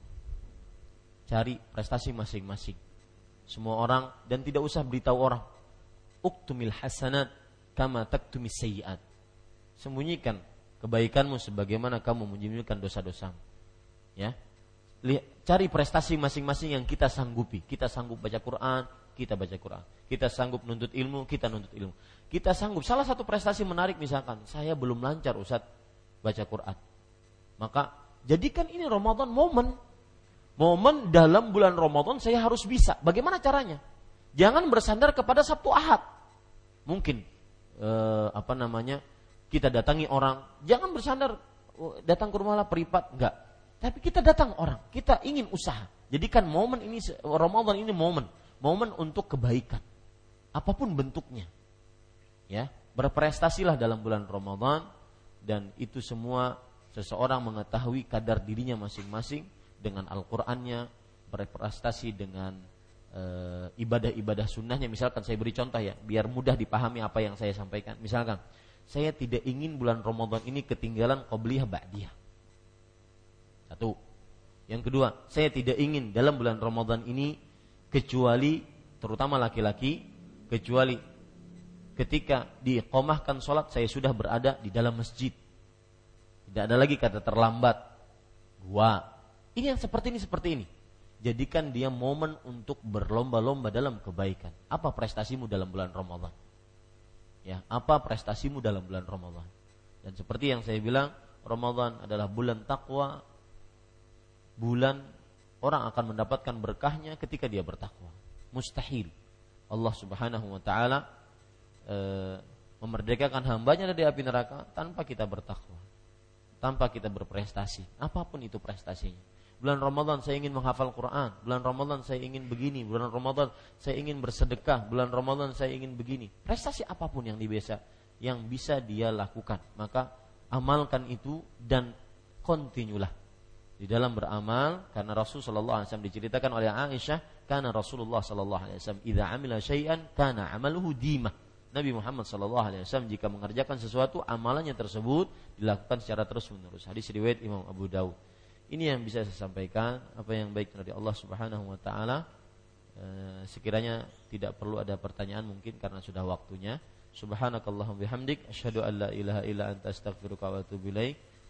Cari prestasi masing-masing. Semua orang dan tidak usah beritahu orang. Uktumil hasanat kama taktumis sayyiat. Sembunyikan kebaikanmu sebagaimana kamu menyembunyikan dosa-dosamu. Ya. Cari prestasi masing-masing yang kita sanggupi. Kita sanggup baca Quran, kita baca Quran. Kita sanggup nuntut ilmu, kita nuntut ilmu. Kita sanggup. Salah satu prestasi menarik misalkan, saya belum lancar Ustaz baca Quran. Maka jadikan ini Ramadan momen. Momen dalam bulan Ramadan saya harus bisa. Bagaimana caranya? Jangan bersandar kepada Sabtu Ahad. Mungkin eh, apa namanya? Kita datangi orang, jangan bersandar oh, datang ke rumah lah peripat, enggak. Tapi kita datang orang, kita ingin usaha. Jadikan momen ini Ramadan ini momen momen untuk kebaikan. Apa pun bentuknya. Ya, berprestasilah dalam bulan Ramadan dan itu semua seseorang mengetahui kadar dirinya masing-masing dengan Al-Qur'annya, berprestasi dengan eh, ibadah-ibadah sunnahnya. Misalkan saya beri contoh ya, biar mudah dipahami apa yang saya sampaikan. Misalkan, saya tidak ingin bulan Ramadan ini ketinggalan qobliyah ba'diyah. Satu. Yang kedua, saya tidak ingin dalam bulan Ramadan ini kecuali terutama laki-laki kecuali ketika diiqomahkan sholat saya sudah berada di dalam masjid. Tidak ada lagi kata terlambat. Gua. Ini yang seperti ini seperti ini. Jadikan dia momen untuk berlomba-lomba dalam kebaikan. Apa prestasimu dalam bulan Ramadan? Ya apa prestasimu dalam bulan Ramadan? Dan seperti yang saya bilang Ramadan adalah bulan takwa bulan orang akan mendapatkan berkahnya ketika dia bertakwa. Mustahil. Allah Subhanahu wa taala e, memerdekakan hambanya dari api neraka tanpa kita bertakwa. Tanpa kita berprestasi, apa pun itu prestasinya. Bulan Ramadan saya ingin menghafal Quran, bulan Ramadan saya ingin begini, bulan Ramadan saya ingin bersedekah, bulan Ramadan saya ingin begini. Prestasi apa pun yang bisa yang bisa dia lakukan, maka amalkan itu dan kontinulah di dalam beramal karena Rasul sallallahu alaihi wasallam diceritakan oleh Aisyah karena Rasulullah sallallahu alaihi wasallam idza amila syai'an kana amaluhu dimah. Nabi Muhammad sallallahu alaihi wasallam jika mengerjakan sesuatu amalannya tersebut dilakukan secara terus-menerus. Hadis riwayat Imam Abu Daud. Ini yang bisa saya sampaikan apa yang baik dari Allah Subhanahu wa taala. E, sekiranya tidak perlu ada pertanyaan mungkin karena sudah waktunya. Subhanakallahumma bihamdik asyhadu an la ilaha illa anta astaghfiruka wa atubu ilaik.